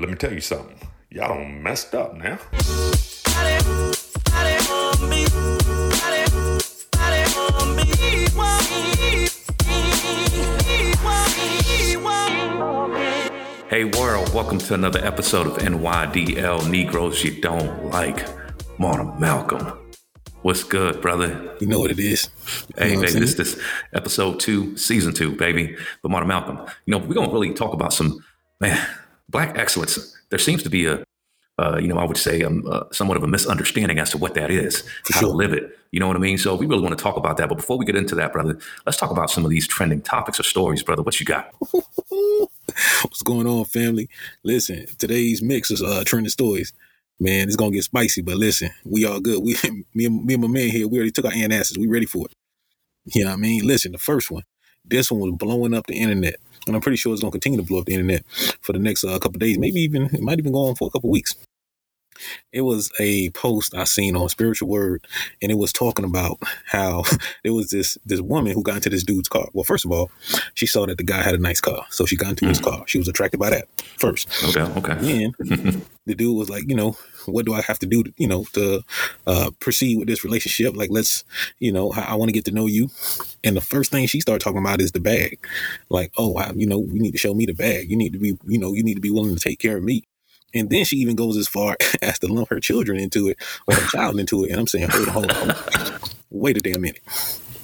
Let me tell you something. Y'all done messed up now. Hey world, welcome to another episode of NYDL Negroes You Don't Like. Morning, Malcolm. What's good, brother? You know what it is. You Hey, know baby, this saying? this episode two, season two, baby. But Modern Malcolm, you know, we're gonna really talk about some man, black excellence. There seems to be a, uh, you know, I would say um, uh, somewhat of a misunderstanding as to what that is, how to live it. You know what I mean? So we really want to talk about that. But before we get into that, brother, let's talk about some of these trending topics or stories, brother. What you got? What's going on, family? Listen, today's mix is uh trending stories. Man, it's gonna get spicy, but listen, we all good. We me and me and my man here, we already took our antacids. We ready for it. You know what I mean? Listen, the first one, this one was blowing up the internet. And I'm pretty sure it's gonna continue to blow up the internet for the next uh, couple days. Maybe even it might even go on for a couple weeks. It was a post I seen on Spiritual Word, and it was talking about how there was this this woman who got into this dude's car. Well, first of all, she saw that the guy had a nice car, so she got into his car. She was attracted by that first. Okay, okay. Then the dude was like, you know, what do I have to do, to, you know, to uh, proceed with this relationship? Like, let's, you know, I, I want to get to know you. And the first thing she started talking about is the bag. Like, oh, I, you know, you need to show me the bag. You need to be, you know, you need to be willing to take care of me. And then she even goes as far as to lump her children into it or her child into it. And I'm saying, hold on, hold on. Wait a damn minute.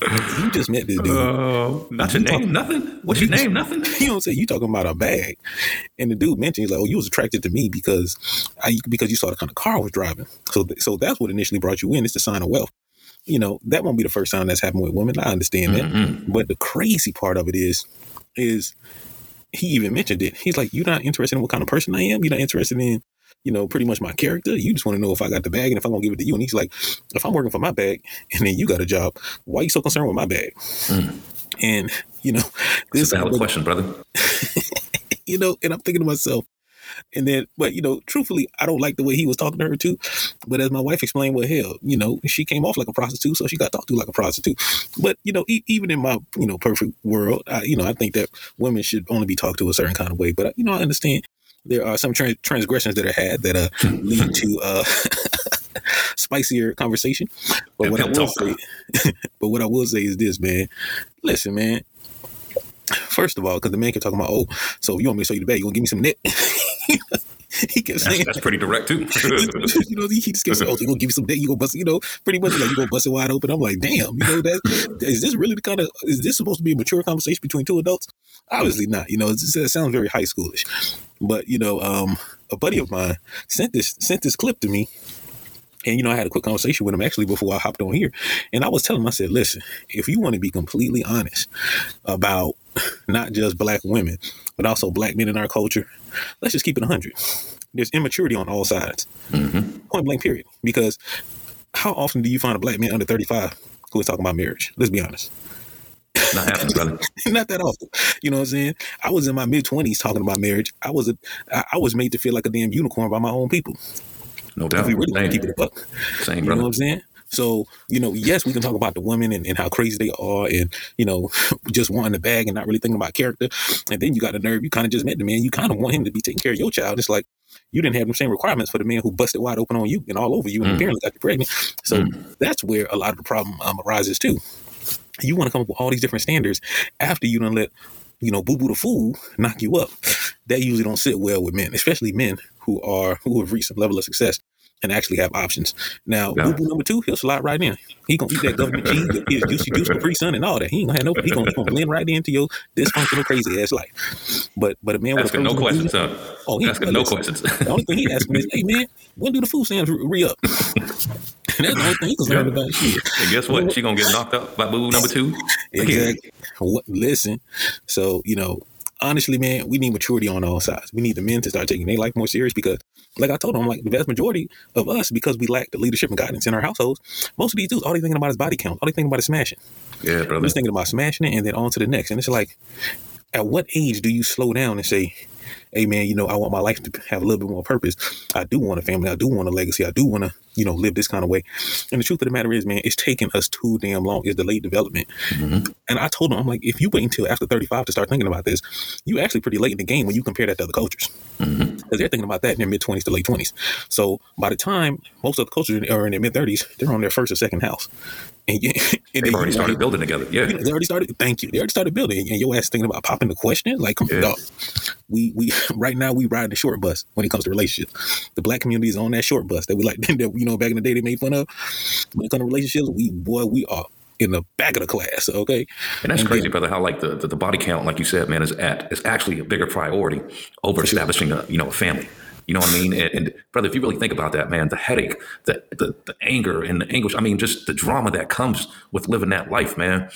You just met this dude. Uh, not your name, nothing. What's your name, nothing. you know what I'm saying? You talking about a bag. And the dude mentioned, he's like, oh, you was attracted to me because I because you saw the kind of car I was driving. So so that's what initially brought you in. It's the sign of wealth. You know, that won't be the first time that's happened with women. I understand that. Mhm. But the crazy part of it is, is he even mentioned it. He's like, You're not interested in what kind of person I am. You're not interested in, you know, pretty much my character. You just want to know if I got the bag and if I'm gonna give it to you. And he's like, If I'm working for my bag and then you got a job, why are you so concerned with my bag? Mm. And, you know, this is a valid question, brother. you know, and I'm thinking to myself, and then, but you know, truthfully, I don't like the way he was talking to her too. But as my wife explained, well, hell, you know, she came off like a prostitute, so she got talked to like a prostitute. But you know, e- even in my you know perfect world, I, you know, I think that women should only be talked to a certain kind of way. But you know, I understand there are some trans- transgressions that are had that uh, lead to uh, spicier conversation. But what I will say, but what I will say is this, man. Listen, man. First of all, because the man kept talking about, oh, so if you want me to show you the bag, you gonna give me some net? he kept That's, saying, that's pretty direct too. you know, he just kept saying, oh, you gonna give me some net? You gonna bust, you know, pretty much like you gonna bust it wide open. I'm like, damn, you know, that is this really the kind of is this supposed to be a mature conversation between two adults? Obviously not. You know, it's, it sounds very high schoolish. But you know, um, a buddy of mine sent this sent this clip to me. And you know, I had a quick conversation with him actually before I hopped on here, and I was telling him, I said, "Listen, if you want to be completely honest about not just black women, but also black men in our culture, let's just keep it hundred. There's immaturity on all sides, hmm point blank, period. Because how often do you find a black man under 35 who is talking about marriage? Let's be honest, Not happening, brother. not that often. You know what I'm saying? I was in my mid 20s talking about marriage. I was a, I I was made to feel like a damn unicorn by my own people. No If doubt. we really want Same, to keep it buck. same You know what I'm saying? So, you know, yes, we can talk about the women and, and how crazy they are and, you know, just wanting the bag and not really thinking about character. And then you got the nerve, you kind of just met the man. You kind of want him to be taking care of your child. It's like you didn't have the same requirements for the man who busted wide open on you and all over you and Mm. apparently got you pregnant. So that's where a lot of the problem um, arises too. You want to come up with all these different standards after you done let, you know, boo boo the fool knock you up. That usually don't sit well with men, especially men who are who have reached some level of success and actually have options. Now, Yeah. boo boo number two, he'll slide right in. He gonna eat that government cheese, his juicy juice Capri Sun, and all that. He ain't gonna have no. He gonna, he gonna blend right into your dysfunctional, crazy ass life. But but a man with a no questions, huh? Oh, he- Asking no listen. questions. The only thing he asking is, "Hey man, when do the food stamps re up?" That's the only thing he concerned Yeah. about. Shit. And guess what? She gonna get knocked up by boo number two. Exactly. What, listen. So, you know, honestly, man, we need maturity on all sides. We need the men to start taking their life more serious because, like I told them, like the vast majority of us, because we lack the leadership and guidance in our households, most of these dudes, all they thinking about is body count. All they thinking about is smashing. Yeah, They're brother. just thinking about smashing it and then on to the next. And it's like, at what age do you slow down and say, hey man, you know, I want my life to have a little bit more purpose. I do want a family. I do want a legacy. I do want to, you know, live this kind of way. And the truth of the matter is, man, it's taking us too damn long. It's delayed development. Mm-hmm. And I told him, I'm like, if you wait until after 35 to start thinking about this, you actually pretty late in the game when you compare that to other cultures. Mm-hmm. Because they're thinking about that in their mid 20s to late 20s. So by the time most of the cultures are in their mid 30s, they're on their first or second house. And, you, and They've already started building together. Yeah. they already started. Thank you. They already started building, and your ass thinking about popping the question. Like, Yeah. dog. We we right now we ride the short bus when it comes to relationships. The black community is on that short bus that we like. That you know, back in the day they made fun of. When it comes to relationships, we boy, we are in the back of the class. Okay, And that's And crazy, then- brother. How like the, the, the body count, like you said, man, is at is actually a bigger priority over establishing a you know a family. You know what I mean? And, and brother, if you really think about that, man, the headache, the, the the anger and the anguish. I mean, just the drama that comes with living that life, man.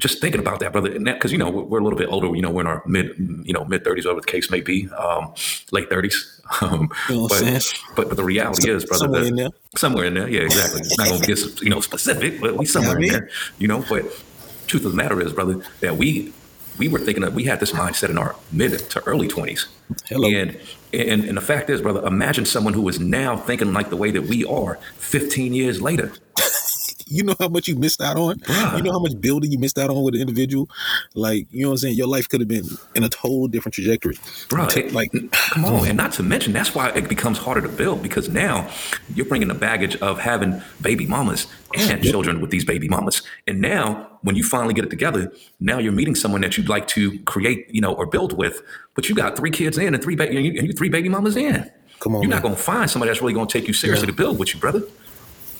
Just thinking about that, brother, because you know we're, a little bit older. You know, we're in our mid, you know, mid thirties, whatever the case may be, um, late thirties. Um, You know but, but but the reality is, brother, somewhere that- in there. somewhere in there. Yeah, exactly. It's not going to get you know specific, but we somewhere Yeah, I in mean- there. You know, but truth of the matter is, brother, that we we were thinking that we had this mindset in our mid to early twenties. Hello. And, and and the fact is, brother, imagine someone who is now thinking like the way that we are 15 years later. You know how much you missed out on. Bruh. You know how much building you missed out on with an individual. Like you know what I'm saying. Your life could have been in a total different trajectory. Bro, it- like come on, mm. and not to mention that's why it becomes harder to build because now you're bringing the baggage of having baby mamas and children with these baby mamas, and now when you finally get it together, now you're meeting someone that you'd like to create, you know, or build with, but you got three kids in and three baby and you, and you three baby mamas in. Come on, you're man. not going to find somebody that's really going to take you seriously Yeah. to build with you, brother.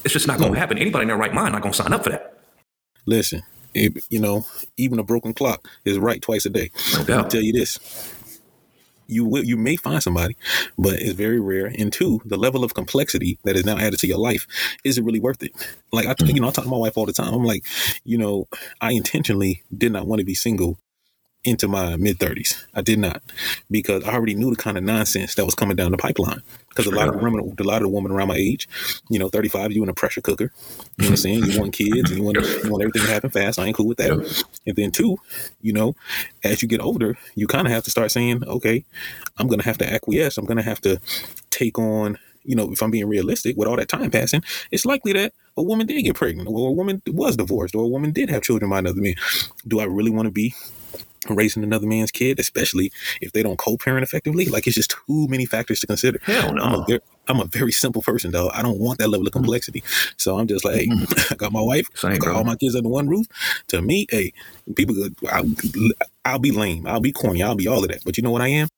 It's just not going to happen. Anybody in their right mind not going to sign up for that. listen. It, you know, even a broken clock is right twice a day. No I'll tell you this. You will, you may find somebody, but it's very rare. And two, the level of complexity that is now added to your life isn't really worth it. Like I, mm. you know, I talk to my wife all the time. I'm like, you know, I intentionally did not want to be single into my mid thirties. I did not because I already knew the kind of nonsense that was coming down the pipeline. Because a lot of the women, a lot of the women around my age, you know, thirty five, you in a pressure cooker. You know what I'm saying? You want kids, and you want you want everything to happen fast. I ain't cool with that. And then two, you know, as you get older, you kind of have to start saying, okay, I'm gonna have to acquiesce. I'm gonna have to take on. You know, if I'm being realistic, with all that time passing, it's likely that a woman did get pregnant, or a woman was divorced, or a woman did have children by another man. Do I really want to be raising another man's kid, especially if they don't co-parent effectively. Like it's just too many factors to consider. Hell no. I'm a very, I'm a very simple person, though. I don't want that level of complexity. So I'm just like, hey, I got my wife, Same, I got bro. all my kids under one roof. To me, hey, people, I'll, I'll be lame, I'll be corny, I'll be all of that. But you know what I am?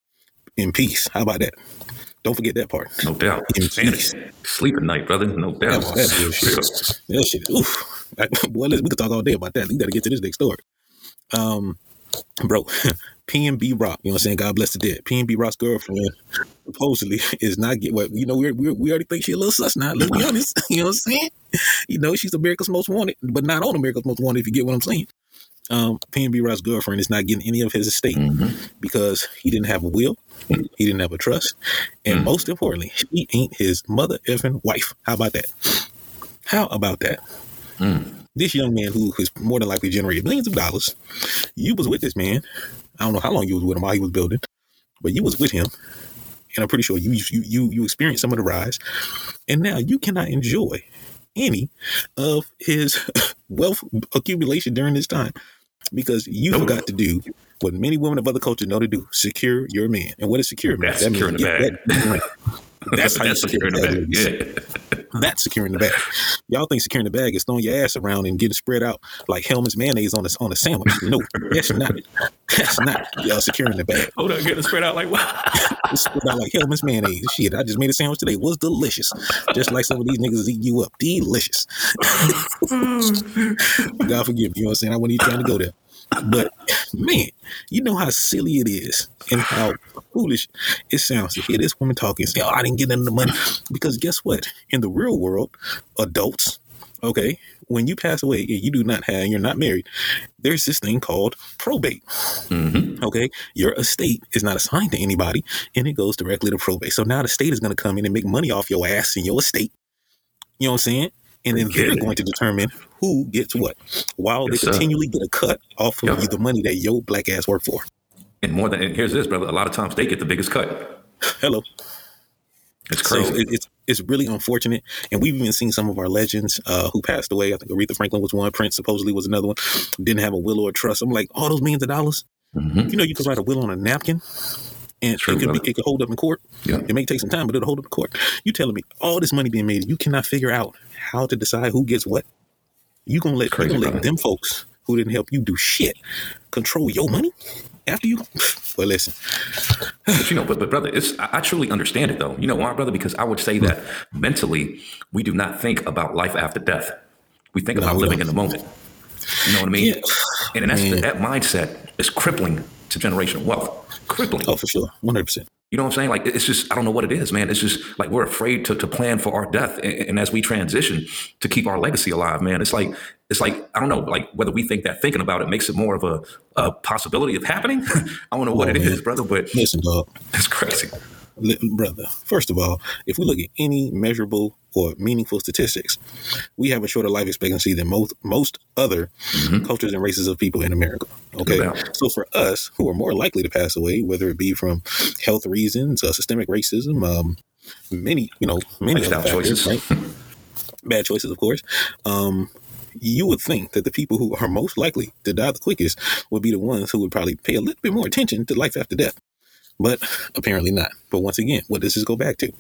In peace. How about that? Don't forget that part. No doubt. In peace. Sleep at night, brother. No doubt. That- real shit. That shit, oof. Like, boy, listen, we could talk all day about that. We got to get to this next story. Um, bro, PNB Rock, you know what I'm saying? God bless the dead. PNB Rock's girlfriend supposedly is not get what you know. We we already think she a little sus now. Let's be honest. You know what I'm saying? You know she's America's Most Wanted, but not on America's Most Wanted. If you get what I'm saying. Um, PNB Rock's girlfriend is not getting any of his estate Mhm. because he didn't have a will, he didn't have a trust, and Mm. most importantly, she ain't his mother effing wife. How about that? How about that? Mm. This young man who has more than likely generated millions of dollars, you was with this man. I don't know how long you was with him while he was building, but you was with him, and I'm pretty sure you you you you experienced some of the rise, and now you cannot enjoy any of his wealth accumulation during this time because you forgot to do what many women of other cultures know to do: secure your man. And what is secure? man? That's securing the get that- That's how you secure securing the bag. bag. Yeah. That's securing the bag. Y'all think securing the bag is throwing your ass around and getting spread out like Hellmann's mayonnaise on a on a sandwich? No, that's not. That's not y'all securing the bag. Hold on, getting spread out like. It's spread out like Hellmann's mayonnaise. Shit, I just made a sandwich today. It was delicious, just like some of these niggas eat you up. Delicious. God forgive me. You know what I'm saying? I wasn't even trying to go there. But man, you know how silly it is and how foolish it sounds to hear this woman talking and say, Oh, I didn't get none of the money. Because guess what? In the real world, adults, okay, when you pass away and you do not have, you're not married, there's this thing called probate. Mhm. Okay, your estate is not assigned to anybody, and it goes directly to probate. So now the state is going to come in and make money off your ass and your estate. You know what I'm saying? And then they're going to determine who gets what, while Yes, they sir. continually get a cut off of Yeah. the money that your black ass worked for. And more than and here's this, brother. A lot of times they get the biggest cut. Hello. It's So crazy. it, it's it's really unfortunate, and we've even seen some of our legends uh, who passed away. I think Aretha Franklin was one. Prince supposedly was another one. Didn't have a will or a trust. I'm like, all those millions of dollars. Mhm. You know, you could write a will on a napkin, and True, it could be, it could hold up in court. Yeah. It may take some time, but it'll hold up in court. You telling me all this money being made, you cannot figure out how to decide who gets what? You gonna let, you Crazy, gonna let them folks who didn't help you do shit control your money after you? Well, listen, But you know, but, but brother, it's I, I truly understand it though. You know why, brother? Because I would say that mentally, we do not think about life after death. We think No, about we living don't. in the moment. You know what I mean? Yeah. And that's Man. that mindset is crippling to generational wealth. Crippling. oh for sure, one hundred percent. You know what I'm saying? Like it's just I don't know what it is, man. It's just like we're afraid to, to plan for our death, and, and as we transition to keep our legacy alive, man. It's like it's like I don't know, like whether we think that thinking about it makes it more of a, a possibility of happening. I don't know what Oh, it is, man. brother, but Listen, it's crazy. Brother, first of all, if we look at any measurable or meaningful statistics, we have a shorter life expectancy than most most other cultures and races of people in America. Okay, Mm-hmm. No so for us, who are more likely to pass away, whether it be from health reasons, uh, systemic racism, um, many, you know, many other factors, choices. right? bad choices, of course. Um, you would think that the people who are most likely to die the quickest would be the ones who would probably pay a little bit more attention to life after death. But apparently not. But once again, what does this go back to?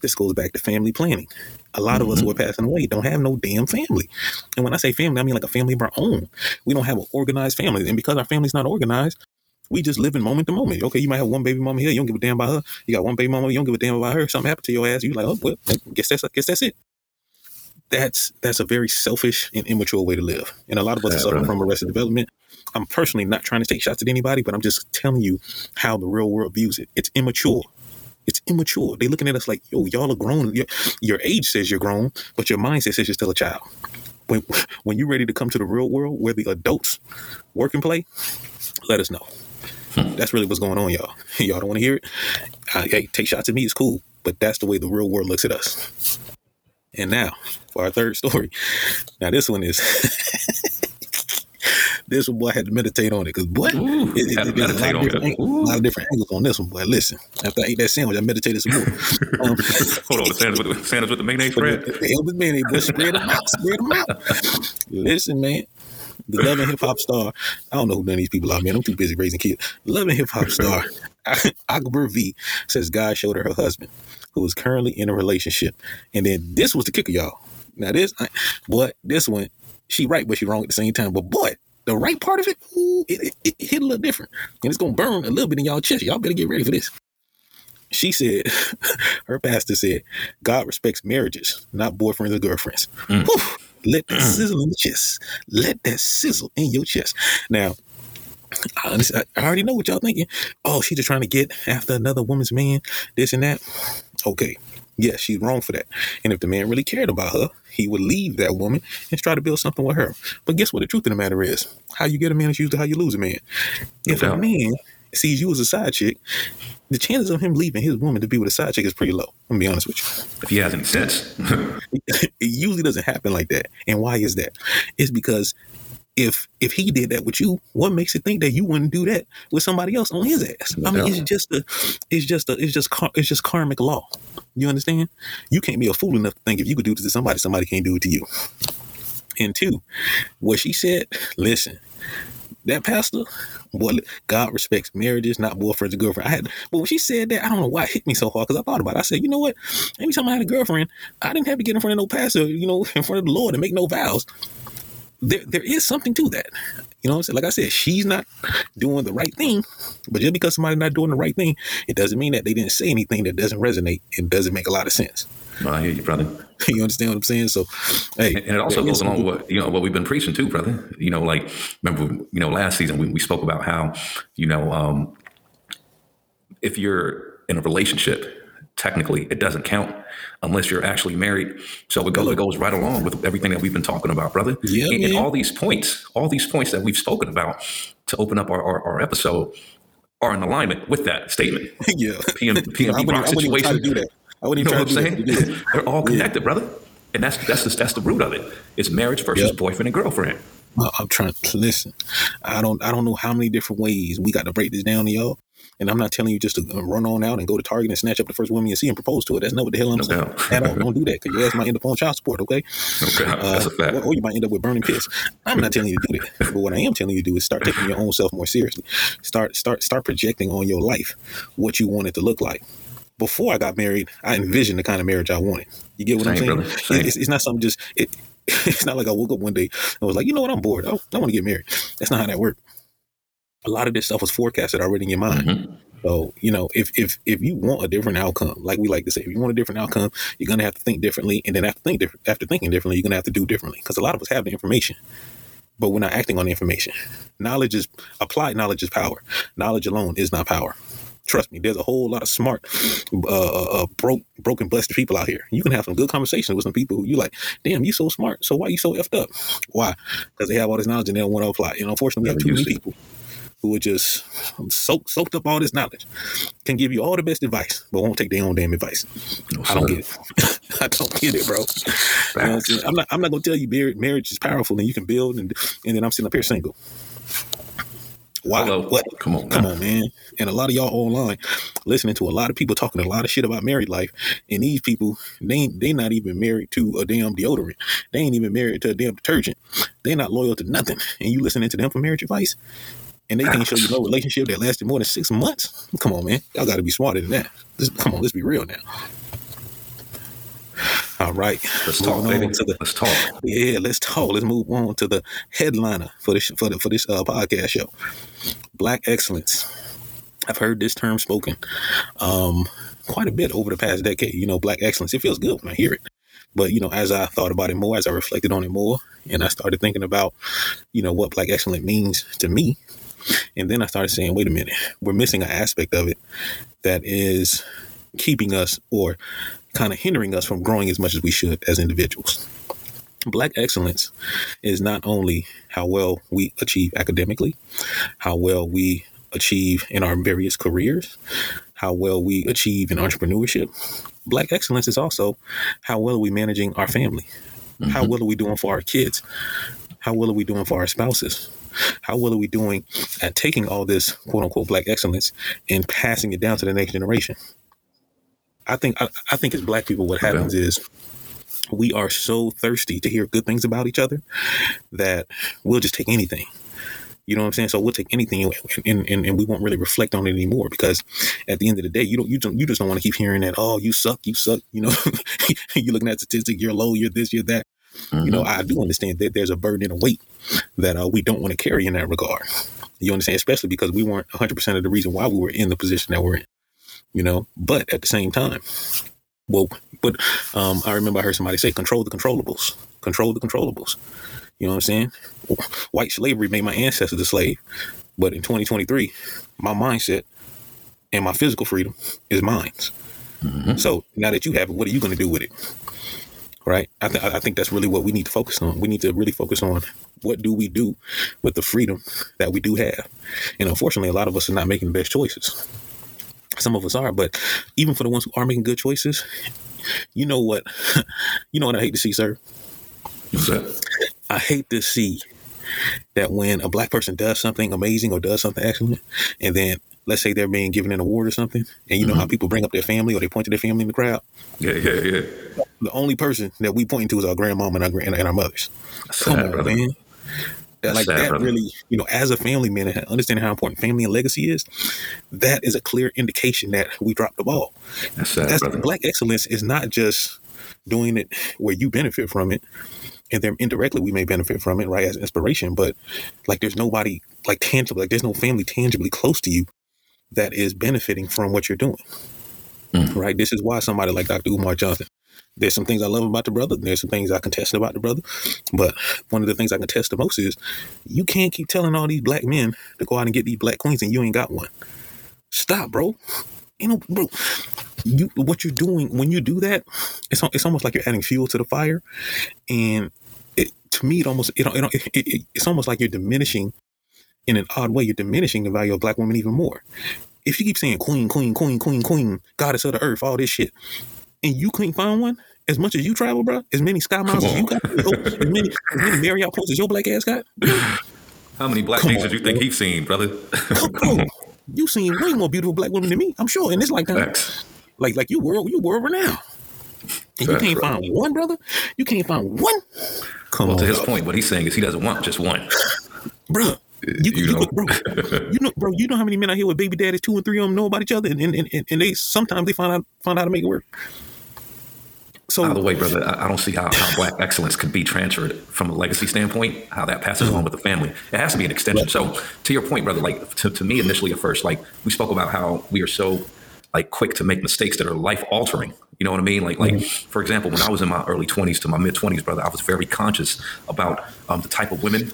This goes back to family planning. A lot of us who mm-hmm. are passing away don't have no damn family. And when I say family, I mean like a family of our own. We don't have an organized family. And because our family's not organized, we just live in moment to moment. Okay, you might have one baby mama here, you don't give a damn about her. You got one baby mama, you don't give a damn about her. Something happened to your ass, you like, oh well, guess that's guess that's it that's that's a very selfish and immature way to live. And a lot of us Yeah, suffering from arrested development. I'm personally not trying to take shots at anybody, but I'm just telling you how the real world views it. It's immature. It's immature. They're looking at us like, yo, y'all are grown. Your, your age says you're grown, but your mindset says you're still a child. When when you're ready to come to the real world where the adults work and play, let us know. That's really what's going on, y'all. Y'all don't want to hear it? Uh, hey, take shots at me. It's cool, but that's the way the real world looks at us. And now for our third story. Now this one is this one boy I had to meditate on it because boy, Ooh, it, it, had to there's a lot, meditate of on different it. a lot of different angles on this one, boy. Listen, after I ate that sandwich, I meditated some more. Um, Hold on, the sandwich with the, sandwich with the mayonnaise but bread. the, the Elvis man, boy spread them out, spread them out. Listen, man. The Love and Hip Hop star, I don't know who none of these people are, man. I'm too busy raising kids. Love and Hip Hop star, Akbar V, says God showed her her husband, who is currently in a relationship. And then this was the kicker, y'all. Now, this, I, boy, this one, she right, but she wrong at the same time. But boy, the right part of it, ooh, it, it, it hit a little different. And it's to burn a little bit in y'all chest. Y'all better get ready for this. She said, her pastor said, God respects marriages, not boyfriends or girlfriends. Mm. Whew. let that sizzle in the chest. Let that sizzle in your chest. Now, I, honestly- I already know what y'all thinking. Oh, she's just trying to get after another woman's man, this and that. Okay. Yes, she's wrong for that. And if the man really cared about her, he would leave that woman and try to build something with her. But guess what? The truth of the matter is, how you get a man is usually how you lose a man. No If a man sees you as a side chick, the chances of him leaving his woman to be with a side chick is pretty low. I'm gonna be honest with you If he has any sense. it usually doesn't happen like that. And why is that? It's because if if he did that with you, what makes it think that you wouldn't do that with somebody else on his ass? I mean, it's just a, it's just a, it's just car, it's just karmic law. You understand? You can't be a fool enough to think if you could do this to somebody, somebody can't do it to you. And two, what she said, listen, that pastor, boy, God respects marriages, not boyfriends and girlfriends. I had, but when she said that, I don't know why it hit me so hard because I thought about it. I said, you know what? Anytime I had a girlfriend, I didn't have to get in front of no pastor, you know, in front of the Lord and make no vows. There, there is something to that. You know what I'm saying? Like I said, she's not doing the right thing, but just because somebody's not doing the right thing, it doesn't mean that they didn't say anything that doesn't resonate and doesn't make a lot of sense. No, I hear you, brother. you understand what I'm saying? So, hey, And it also goes along with what you know what we've been preaching too, brother. You know, like remember, you know, last season we, we spoke about how you know um, if you're in a relationship, technically it doesn't count unless you're actually married. So it goes it goes right along with everything that we've been talking about, brother. Yeah, and, and all these points, all these points that we've spoken about to open up our, our, our episode are in alignment with that statement. yeah. PM, wouldn't, rock I wouldn't even try to situation. do that. I wouldn't You know even what try I'm saying? They're all connected, brother. And that's that's the, that's the root of it. It's marriage versus Yep. boyfriend and girlfriend. I- I'm trying to listen. I don't I don't know how many different ways we got to break this down to y'all. And I'm not telling you just to uh, run on out and go to Target and snatch up the first woman you see and propose to her. That's not what the hell I'm No saying. doubt. At all. Don't do that because your ass might end up on child support, okay? Okay, Uh, or, or you might end up with burning piss. I'm not telling you to do that, but what I am telling you to do is start taking your own self more seriously. Start start start projecting on your life what you want it to look like. Before I got married, I envisioned the kind of marriage I wanted. You get what I'm saying? It's, it's not something just. It, it's not like I woke up one day and was like, you know what, I'm bored. I, I want to get married. That's not how that worked. A lot of this stuff was forecasted already in your mind. Mhm. So, you know, if if if you want a different outcome, like we like to say, if you want a different outcome, you're gonna have to think differently, and then after think different, after thinking differently, you're gonna have to do differently. Because a lot of us have the information, but we're not acting on the information. Knowledge is applied knowledge is power. Knowledge alone is not power. Trust me, there's a whole lot of smart, uh, uh, uh, broke, broken, blessed people out here. You can have some good conversations with some people who you like. Damn, you so smart. So why you so effed up? Why? Because they have all this knowledge and they don't want to apply. And unfortunately, we have too many people who are just um, soaked, soaked up all this knowledge, can give you all the best advice, but won't take their own damn advice. No, I don't get it. I don't get it, bro. You know I'm, I'm not. I'm not gonna tell you marriage, marriage is powerful and you can build, and and then I'm sitting up here single. Why? Hello. What? Come on, Come now. on, man. And a lot of y'all online listening to a lot of people talking a lot of shit about married life. And these people, they they not even married to a damn deodorant. They ain't even married to a damn detergent. They not loyal to nothing. And you listening to them for marriage advice? And they can't show you no relationship that lasted more than six months? Come on, man. Y'all got to be smarter than that. Let's, come on, let's be real now. All right. Let's talk, baby. to the- Let's talk. yeah, let's talk. Let's move on to the headliner for this for the, for this uh, podcast show. Black excellence. I've heard this term spoken um, quite a bit over the past decade. You know, black excellence. It feels good when I hear it. But you know, as I thought about it more, as I reflected on it more, and I started thinking about, you know, what black excellence means to me, and then I started saying, wait a minute, we're missing an aspect of it that is keeping us or kind of hindering us from growing as much as we should as individuals. Black excellence is not only how well we achieve academically, how well we achieve in our various careers, how well we achieve in entrepreneurship. Black excellence is also how well are we managing our family? How mm-hmm. well are we doing for our kids? How well are we doing for our spouses? How well are we doing at taking all this quote unquote black excellence and passing it down to the next generation? I think I, I think as black people, what Okay. happens is we are so thirsty to hear good things about each other that we'll just take anything. You know what I'm saying? So we'll take anything and, and, and we won't really reflect on it anymore because at the end of the day, you don't you don't you just don't want to keep hearing that, oh, you suck, you suck, you know, you're looking at statistics, you're low, you're this, you're that. You know, I do understand that there's a burden and a weight that uh, we don't want to carry in that regard. You understand, especially because we weren't 100% of the reason why we were in the position that we're in. You know, but at the same time, well, but um, I remember I heard somebody say, "Control the controllables. Control the controllables." You know what I'm saying? White slavery made my ancestors a slave, but in 2023, my mindset and my physical freedom is mine. So now that you have it, what are you going to do with it? Right? I, th- I think that's really what we need to focus on. We need to really focus on what do we do with the freedom that we do have. And unfortunately, a lot of us are not making the best choices. Some of us are, but even for the ones who are making good choices, you know what? you know what I hate to see, sir? What's that? I hate to see that when a black person does something amazing or does something excellent, and then let's say they're being given an award or something, and you know how mm-hmm. people bring up their family or they point to their family in the crowd. Yeah, yeah, yeah. The only person that we point to is our grandmama and our grand- and our mothers. Come sad, on, brother. man. That's like sad, that brother. really, you know, as a family man, and understanding how important family and legacy is, that is a clear indication that we dropped the ball. That's sad, That's black excellence is not just doing it where you benefit from it, and then indirectly we may benefit from it, right, as inspiration. But like, there's nobody like tangible, like there's no family tangibly close to you that is benefiting from what you're doing, Mm. right? This is why somebody like Dr. Umar Johnson. There's some things I love about the brother. There's some things I contest about the brother. But one of the things I contest the most is you can't keep telling all these black men to go out and get these black queens and you ain't got one. Stop, bro. You know, bro, you what you're doing when you do that, it's it's almost like you're adding fuel to the fire, and it to me it almost it, it, it, it it's almost like you're diminishing in an odd way. You're diminishing the value of black women even more. If you keep saying queen, queen, queen, queen, queen, goddess of the earth, all this shit, and you couldn't find one as much as you travel, bro, as many sky miles as you got, as many, as many Marriott points as your black ass got. How many black Come things did you think bro. he's seen, brother? Bro, you seen way more beautiful black women than me, I'm sure, in this lifetime. Uh, Facts. Like, like you world, you world renowned. And you can't bro. find one, brother. You can't find one. Come Well, on, to his dog. point, what he's saying is he doesn't want just one. bro. You, You you, know. bro, you know, bro. You know how many men out here with baby daddies, two and three of them know about each other, and and, and, and they sometimes they find out find out how to make it work. So By the way, brother, I I don't see how, how black excellence could be transferred from a legacy standpoint, how that passes mm-hmm. on with the family. It has to be an extension. So, to your point, brother, like to, to me initially at first, like we spoke about how we are so like quick to make mistakes that are life altering. You know what I mean? Like, like mm-hmm. for example, when I was in my early 20s to my mid 20s, brother, I was very conscious about um, the type of women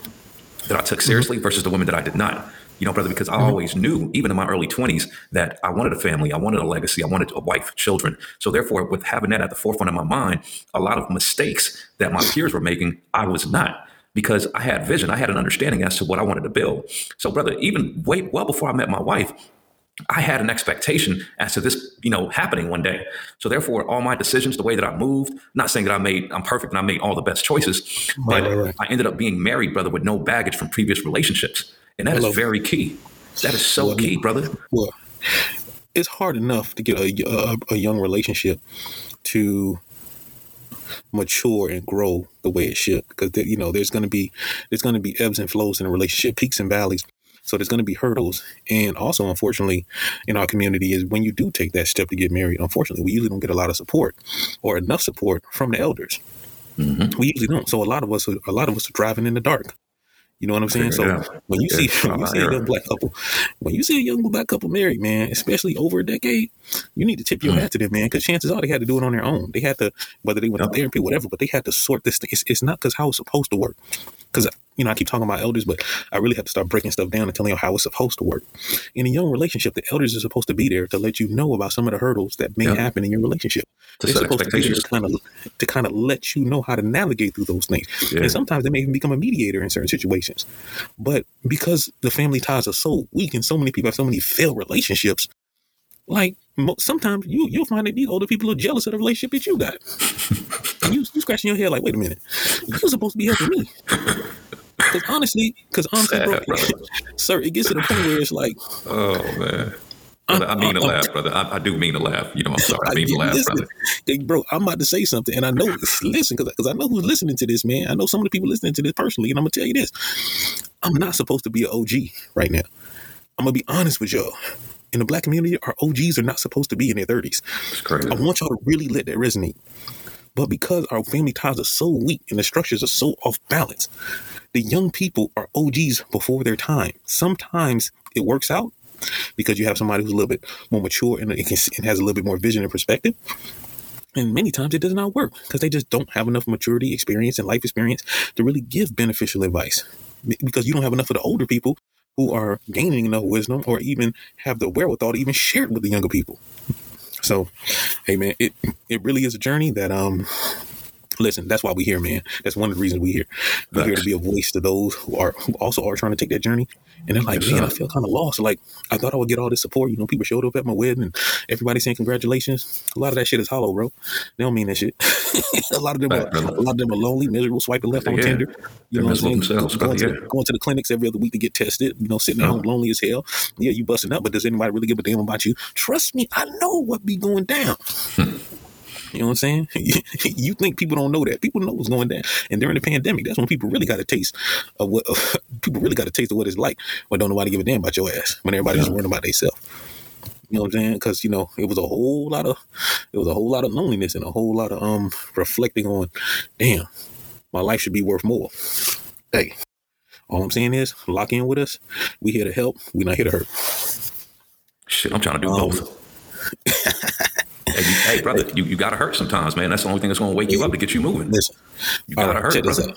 that I took mm-hmm. seriously versus the women that I did not. You know, brother, because I mm-hmm. always knew, even in my early 20s, that I wanted a family, I wanted a legacy, I wanted a wife, children. So, therefore, with having that at the forefront of my mind, a lot of mistakes that my peers were making, I was not because I had vision, I had an understanding as to what I wanted to build. So, brother, even way well before I met my wife, I had an expectation as to this, you know, happening one day. So therefore, all my decisions, the way that I moved, not saying that I made, I'm perfect and I made all the best choices, Right, but right, right. I ended up being married, brother, with no baggage from previous relationships, and that is Hello. very key. That is so Well, key, brother. well, it's hard enough to get a, a, a young relationship to mature and grow the way it should because you know there's going to be there's going to be ebbs and flows in a relationship peaks and valleys so there's going to be hurdles and also unfortunately in our community is when you do take that step to get married unfortunately we usually don't get a lot of support or enough support from the elders Mm-hmm. we usually don't so a lot of us are, a lot of us are driving in the dark you know what I'm saying? So when you see when you see a young black couple, when you see a young black couple married, man, especially over a decade, you need to tip your Mm. hat to them, man, because chances are they had to do it on their own. They had to, whether they went to therapy, whatever, but they had to sort this thing. It's, it's not because how it's supposed to work. Because you know, I keep talking about elders, but I really have to start breaking stuff down and telling you how it's supposed to work. In a young relationship, the elders are supposed to be there to let you know about some of the hurdles that may Yeah. happen in your relationship. To They're supposed to be there to kind of to kind of let you know how to navigate through those things. Yeah. And sometimes they may even become a mediator in certain situations. But because the family ties are so weak and so many people have so many failed relationships, like sometimes you you'll find that these older people are jealous of the relationship that you got. and you you scratching your head like, wait a minute, you're supposed to be helping me. Because honestly, because honestly, bro, Sad, brother. sir, it gets to the point where it's like, Oh man. Brother, I mean to I'm- laugh, brother. I, I do mean to laugh. You know, I'm sorry. I mean to laugh, listen. brother. Hey, bro, I'm about to say something, and I know. Listen, because I know who's listening to this, man. I know some of the people listening to this personally, and I'm gonna tell you this: I'm not supposed to be an OG right now. I'm gonna be honest with y'all. In the black community, our OGs are not supposed to be in their 30s. It's crazy. I want y'all to really let that resonate. But because our family ties are so weak and the structures are so off balance, the young people are OGs before their time. Sometimes it works out because you have somebody who's a little bit more mature and, and has a little bit more vision and perspective. And many times it does not work because they just don't have enough maturity, experience, and life experience to really give beneficial advice. Because you don't have enough of the older people who are gaining enough wisdom or even have the wherewithal to even share it with the younger people. So, hey man, it it really is a journey that um listen, that's why we here, man. That's one of the reasons we here. We're here to be a voice to those who are who also are trying to take that journey. And they're like, man. I feel kind of lost. Like I thought I would get all this support. You know, people showed up at my wedding and everybody saying congratulations. A lot of that shit is hollow, bro. They don't mean that shit. a lot of them are a lot of them are lonely, miserable, swiping left on Tinder. You They're know what I'm saying? themselves, going, brother, to, yeah. going to the clinics every other week to get tested, you know, sitting at Yeah. home lonely as hell. Yeah, you busting up, but does anybody really give a damn about you? Trust me, I know what be going down. Hmm. You know what I'm saying? you think people don't know that? People know what's going down. And during the pandemic, that's when people really got a taste of what people really got a taste of what it's like when don't nobody give a damn about your ass. When everybody's just worrying about themselves. You know what I'm saying? Because you know it was a whole lot of it was a whole lot of loneliness and a whole lot of um reflecting on, damn, my life should be worth more. Hey, all I'm saying is lock in with us. We here to help. We not here to hurt. Shit, I'm trying to do Um, both. hey, you, hey, brother, you, you gotta hurt sometimes, man. That's the only thing that's gonna wake you up to get you moving. Listen, You gotta right, hurt, check this brother.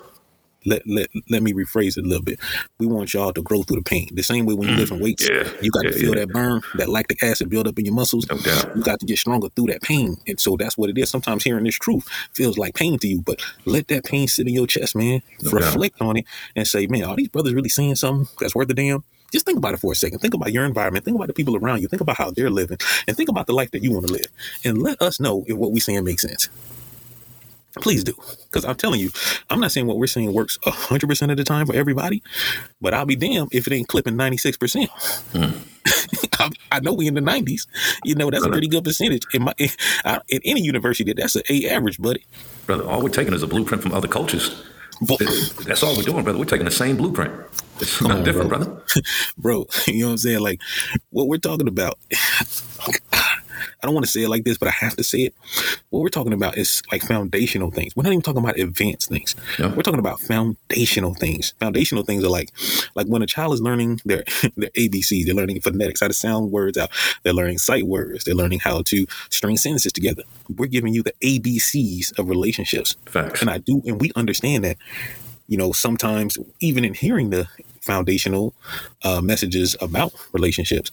Let, let let me rephrase it a little bit. We want y'all to grow through the pain. The same way when you lift weights, Mm, yeah, you got to feel yeah. that burn, that lactic acid build up in your muscles. No doubt. You got to get stronger through that pain. And so that's what it is. Sometimes hearing this truth feels like pain to you, but let that pain sit in your chest, man. No doubt. Reflect on it and say, man, are these brothers really saying something that's worth a damn? Just think about it for a second. Think about your environment. Think about the people around you. Think about how they're living. And think about the life that you want to live. And let us know if what we're saying makes sense. Please do. Because I'm telling you, I'm not saying what we're saying works 100% of the time for everybody, but I'll be damned if it ain't clipping 96%. I, I know we in the 90s. You know, that's a pretty good percentage. In, my, in, uh, in any university, that's an A average, buddy. Brother, all we're taking is a blueprint from other cultures. That's all we're doing, brother. We're taking the same blueprint. It's not on, different, bro. brother. bro, you know what I'm saying? Like, what we're talking about, I don't want to say it like this, but I have to say it. What we're talking about is like foundational things. We're not even talking about advanced things. We're talking about foundational things. Foundational things are like, like when a child is learning their their ABCs, they're learning phonetics, how to sound words out. They're learning sight words. They're learning how to string sentences together. We're giving you the ABCs of relationships. Facts. And I do, and we understand that, you know, sometimes even in hearing the foundational uh, messages about relationships,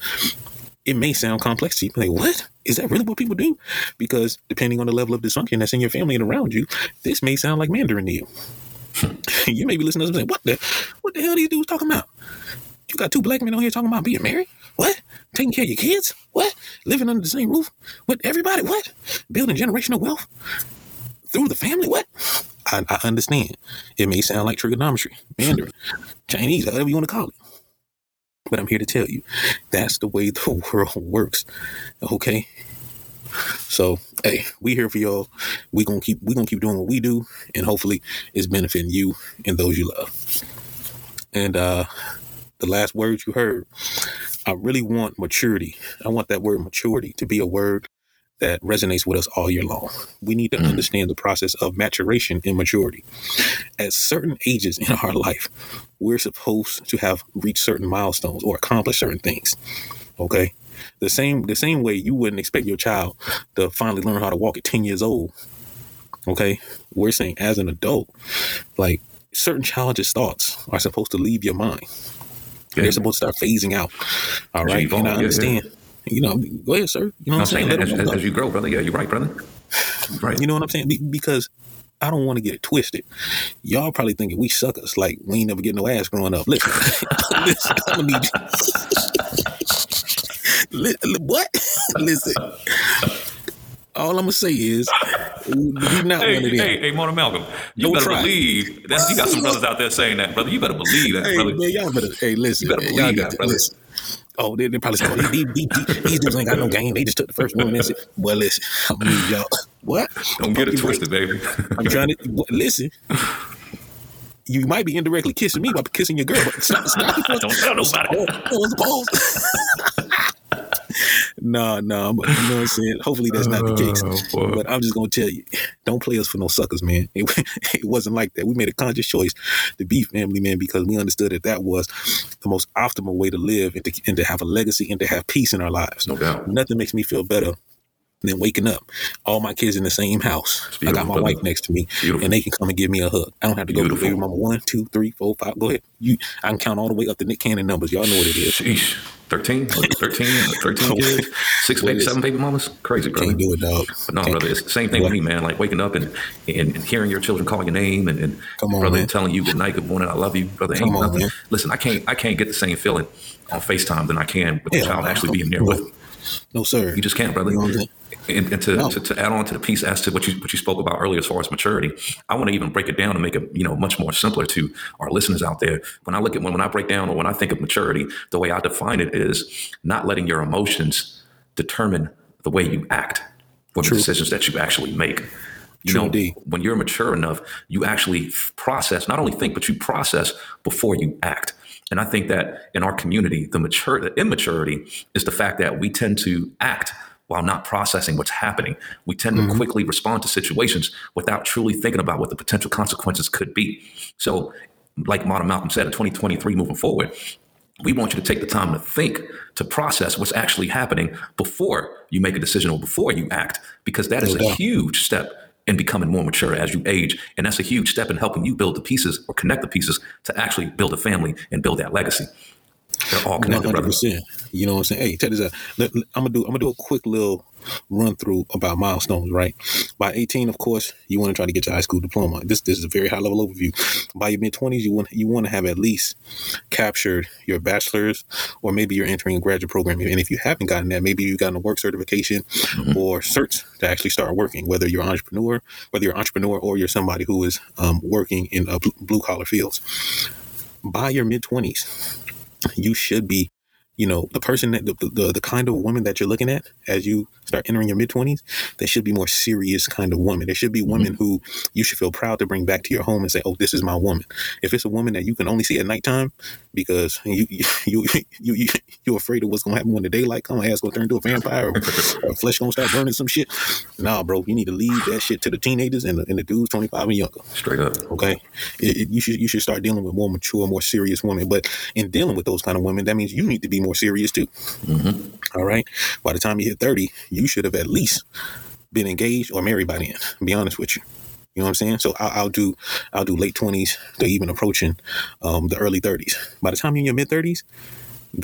it may sound complex to you. Like, what? Is that really what people do? Because depending on the level of dysfunction that's in your family and around you, this may sound like Mandarin to you. you may be listening to us and say, what the, what the hell do these dudes talking about? You got two black men on here talking about being married? What? Taking care of your kids? What? Living under the same roof with everybody? What? Building generational wealth through the family? What? I, I understand. It may sound like trigonometry, Mandarin, Chinese, however you want to call it. But I'm here to tell you, that's the way the world works. Okay. So, hey, we here for y'all. We gonna keep we gonna keep doing what we do, and hopefully, it's benefiting you and those you love. And uh the last words you heard, I really want maturity. I want that word maturity to be a word that resonates with us all year long. We need to mm. understand the process of maturation and maturity. At certain ages in our life, we're supposed to have reached certain milestones or accomplished certain things. Okay? The same the same way you wouldn't expect your child to finally learn how to walk at 10 years old. Okay? We're saying as an adult, like certain childish thoughts are supposed to leave your mind. Yeah. They're supposed to start phasing out. All right. evolve, And I yeah, yeah. You know, go ahead, sir. You know what I'm saying saying? as, as, as you grow, brother. Yeah, you're right, brother. Right. You know what I'm saying? Be- because I don't want to get it twisted. Y'all probably thinking we suckers, like we ain't never get no ass growing up. Listen, listen, I'm gonna need you. What? listen. All I'm gonna say is, not Hey, one of them. hey, hey, Modern Malcolm, you Don't better try. believe that you got some brothers out there saying that, brother. You better believe that, Hey, brother. man, y'all better. Hey, listen, You better believe that, brother. listen. Oh, they, they probably say, oh, these, these, dudes ain't got no game. They just took the first one. and said, Well, listen, I'm gonna need y'all. What? Don't get it twisted, baby. I'm trying to listen. You might be indirectly kissing me by kissing your girl, but stop, stop. Don't tell nobody. Oh, it's no, no, I'm- you know what I'm saying. Hopefully that's not the case. Oh, but I'm just gonna tell you, don't play us for no suckers, man. It, it wasn't like that. We made a conscious choice to be family, man, because we understood that that was the most optimal way to live and to, and to have a legacy and to have peace in our lives. No doubt. Nothing makes me feel better than waking up, all my kids in the same house. I got my wife next to me, Beautiful. and they can come and give me a hug. I don't have to go to Beautiful. baby mama one, two, three, four, five. Go ahead. You, I can count all the way up to Nick Cannon numbers. Y'all know what it is. Sheesh. 13, 13, 13 kids, six baby, seven baby mamas. Crazy, brother. Can't do it, dog. But no, Can't- brother, it's the same thing with me, man. Like waking up and, and, and hearing your children calling your name and, and Come on, brother man. telling you good night, good morning, I love you, brother. Ain't Come on, nothing. man. Listen, I can't I can't get the same feeling on FaceTime than I can with the child actually being there with. me. No, sir. You just can't, brother. You know what I'm saying? And, and to, No. to, to add on to the piece as to what you what you spoke about earlier as far as maturity, I want to even break it down and make it you know much more simpler to our listeners out there. When I look at when, when I break down or when I think of maturity, the way I define it is not letting your emotions determine the way you act or the decisions that you actually make. You True know, indeed. when you're mature enough, you actually process, not only think, but you process before you act. And I think that in our community, the mature, the immaturity is the fact that we tend to act while not processing what's happening. We tend to quickly respond to situations without truly thinking about what the potential consequences could be. So, like Modern Malcolm said, in 2023 moving forward, we want you to take the time to think, to process what's actually happening before you make a decision or before you act, because that is a huge step in becoming more mature as you age. And that's a huge step in helping you build the pieces or connect the pieces to actually build a family and build that legacy. They're all connected, 100%. You know what I'm saying? Hey, check this out. I'm gonna do. I'm gonna do a quick little run through about milestones. Right. By 18, of course, you want to try to get your high school diploma. This this is a very high level overview. By your mid 20s, you want you want to have at least captured your bachelor's, or maybe you're entering a graduate program. And if you haven't gotten that, maybe you've gotten a work certification or certs to actually start working. Whether you're an entrepreneur, whether you're an entrepreneur or you're somebody who is um, working in uh, blue collar fields. By your mid 20s, you should be you know the person that the, the the kind of woman that you're looking at as you start entering your mid 20s they should be more serious kind of woman. There should be women mm-hmm. who you should feel proud to bring back to your home and say oh this is my woman. If it's a woman that you can only see at nighttime because you you you, you, you you're afraid of what's gonna happen when the daylight come ass gonna turn into a vampire or, or flesh gonna start burning some shit nah bro you need to leave that shit to the teenagers and the, and the dudes 25 and younger. Straight up. Okay, it, it- you should you should start dealing with more mature, more serious women. But in dealing with those kind of women, that means you need to be more serious too. All right. By the time you hit thirty, you should have at least been engaged or married by then. Be honest with you. You know what I'm saying? So I'll, I'll do I'll do late twenties to even approaching um, the early thirties. By the time you're in your mid thirties,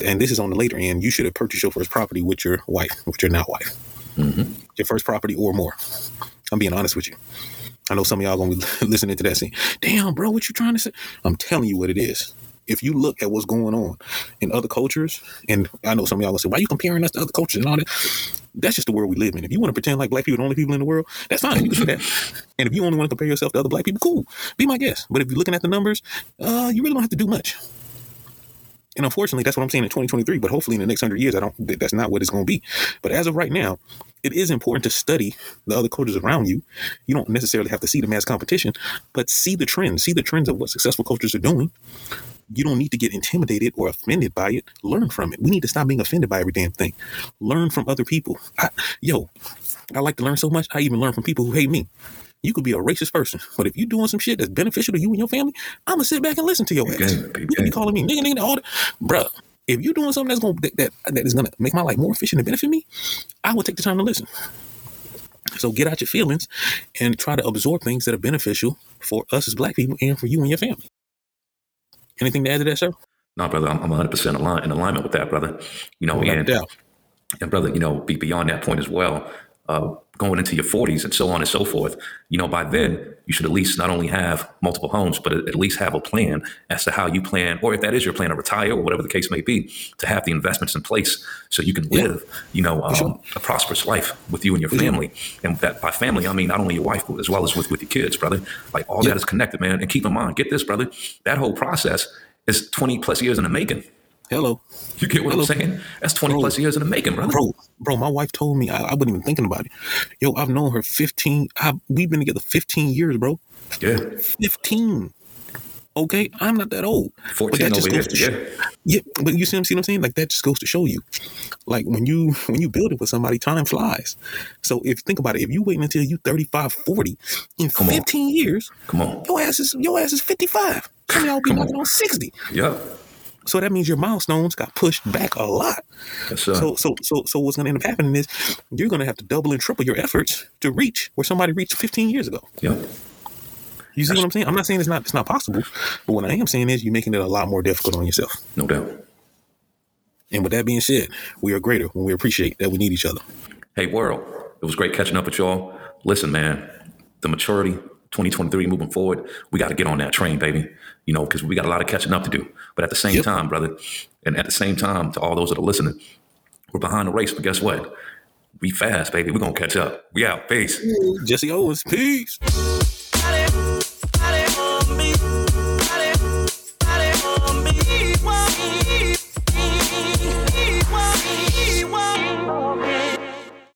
and this is on the later end, you should have purchased your first property with your wife, with your now wife, your first property or more. I'm being honest with you. I know some of y'all gonna be listening to that saying, damn, bro, what you trying to say? I'm telling you what it is. If you look at what's going on in other cultures, and I know some of y'all gonna say, why are you comparing us to other cultures and all that? That's just the world we live in. If you want to pretend like black people are the only people in the world, that's fine. You can do that. And if you only want to compare yourself to other black people, cool. Be my guest. But if you're looking at the numbers, uh, you really don't have to do much. And unfortunately, that's what I'm saying in 2023. But hopefully, in the next hundred years, I don't. th- That's not what it's going to be. But as of right now, it is important to study the other cultures around you. You don't necessarily have to see them as competition, but see the trends. See the trends of what successful cultures are doing. You don't need to get intimidated or offended by it. Learn from it. We need to stop being offended by every damn thing. Learn from other people. I, yo, I like to learn so much. I even learn from people who hate me. You could be a racist person, but if you're doing some shit that's beneficial to you and your family, I'm gonna sit back and listen to your ass. Okay, You okay. be calling me nigga, nigga, all that, bruh. If you're doing something that's gonna that, that that is gonna make my life more efficient and benefit me, I will take the time to listen. So get out your feelings and try to absorb things that are beneficial for us as black people and for you and your family. Anything to add to that, sir? No, brother, I'm, I'm 100% in alignment with that, brother. You know, and, and brother, you know, be beyond that point as well. Uh, going into your 40s and so on and so forth, you know, by then you should at least not only have multiple homes, but at least have a plan as to how you plan, or if that is your plan to retire or whatever the case may be, to have the investments in place so you can Yeah. live, you know, um, sure. a prosperous life with you and your family. And that by family, I mean not only your wife, but as well as with, with your kids, brother. Like all Yeah. that is connected, man. And keep in mind, get this, brother, that whole process is 20 plus years in the making. Hello. You get what Hello. I'm saying? That's 20 Bro. plus years in the making, brother. Bro, bro, my wife told me I, I wasn't even thinking about it. Yo, I've known her 15. I, we've been together 15 years, bro. Yeah. 15. Okay, I'm not that old. But 14 that just over goes here. to Yeah. show, yeah, but you see, what I'm- see what I'm saying? Like that just goes to show you, like when you when you build it with somebody, time flies. So if you think about it, if you wait until you 35, 40, in Come on. 15 years, Come on. your ass is your ass is 55. Some of y'all be Come on. on 60. Yeah. So that means your milestones got pushed back a lot. Yes. So so so so what's gonna end up happening is you're gonna have to double and triple your efforts to reach where somebody reached 15 years ago. yeah. You see what I'm saying? I'm not saying it's not it's not possible, but what I am saying is you're making it a lot more difficult on yourself. No doubt. And with that being said, we are greater when we appreciate that we need each other. Hey, world. It was great catching up with y'all. Listen, man, the maturity 2023 moving forward, we got to get on that train, baby. You know, because we got a lot of catching up to do. But at the same Yep. time, brother, and at the same time, to all those that are listening, we're behind the race, but guess what? We fast, baby. We're going to catch up. We out. Peace. Jesse Owens, peace.